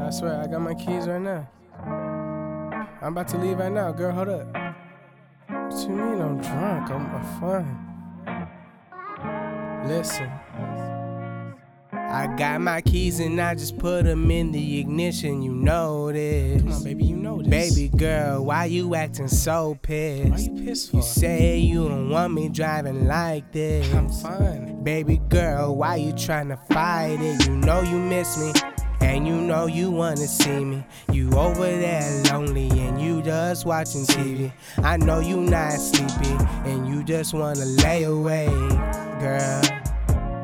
I swear, I got my keys right now. I'm about to leave right now, girl. Hold up. What you mean I'm drunk? I'm, I'm fine. Listen. I got my keys and I just put them in the ignition. You know this. Come on, baby, you know this. Baby girl, why you acting so pissed? Why you pissed for? You say you don't want me driving like this. I'm fine. Baby girl, why you trying to fight it? You know you miss me. And you know you wanna see me. You over there lonely and you just watching TV. I know you not sleepy and you just wanna lay away, girl.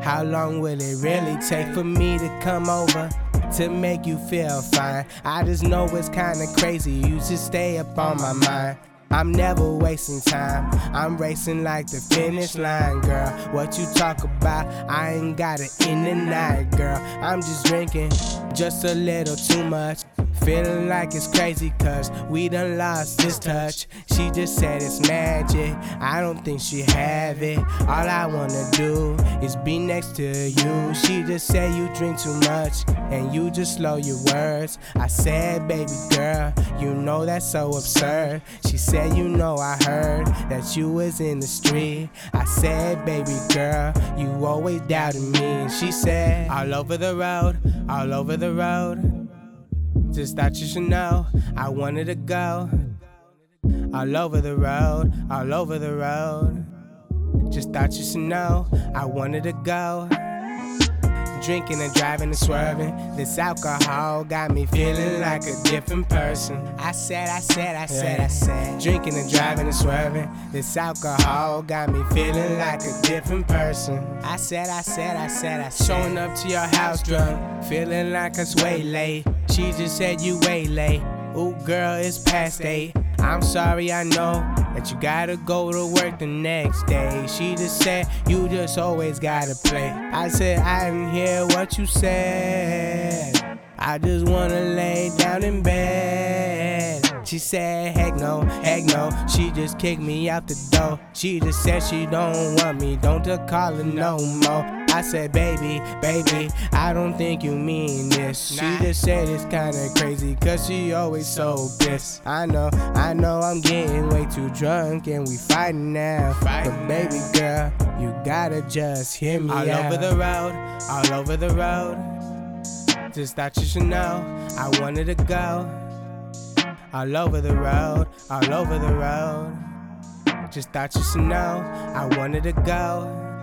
How long will it really take for me to come over to make you feel fine? I just know it's kinda crazy, you just stay up on my mind. I'm never wasting time. I'm racing like the finish line, girl. What you talk about, I ain't got it in the night, girl. I'm just drinking just a little too much. Feeling like it's crazy cause we done lost this touch. She just said it's magic. I don't think she have it. All I wanna do is be next to you. She just said you drink too much and you just slow your words. I said, baby girl, you know that's so absurd. She said, you know I heard that you was in the street. I said, baby girl, you always doubted me. She said, all over the road, all over the road. Just thought you should know I wanted to go all over the road, all over the road. Just thought you should know I wanted to go. Drinking and driving and swerving. This alcohol got me feeling like a different person. I said, I said, I said, I said. Drinking and driving and swerving. This alcohol got me feeling like a different person. I said, I said, I said, I said. Showing up to your house drunk, feeling like it's way late. She just said you way late. Ooh, girl, it's past eight. I'm sorry, I know that you gotta go to work the next day. She just said you just always gotta play. I said I didn't hear what you said. I just wanna lay down in bed. She said, heck no, heck no. She just kicked me out the door. She just said she don't want me, don't call her no more. I said, baby, baby, I don't think you mean this. She just said it's kinda crazy, cause she always so pissed. I know, I know I'm getting way too drunk and we fighting now. But baby girl, you gotta just hear me all out. over the road, all over the road. Just thought you should know, I wanted to go. All over the road, all over the road. Just thought you should know, I wanted to go.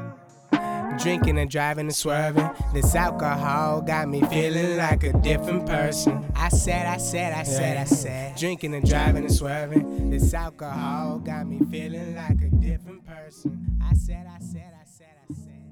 Drinking and driving and swerving. This alcohol got me feeling like a different person. I said, I said, I said, I said. Drinking and driving and swerving. This alcohol got me feeling like a different person. I said, I said, I said, I said.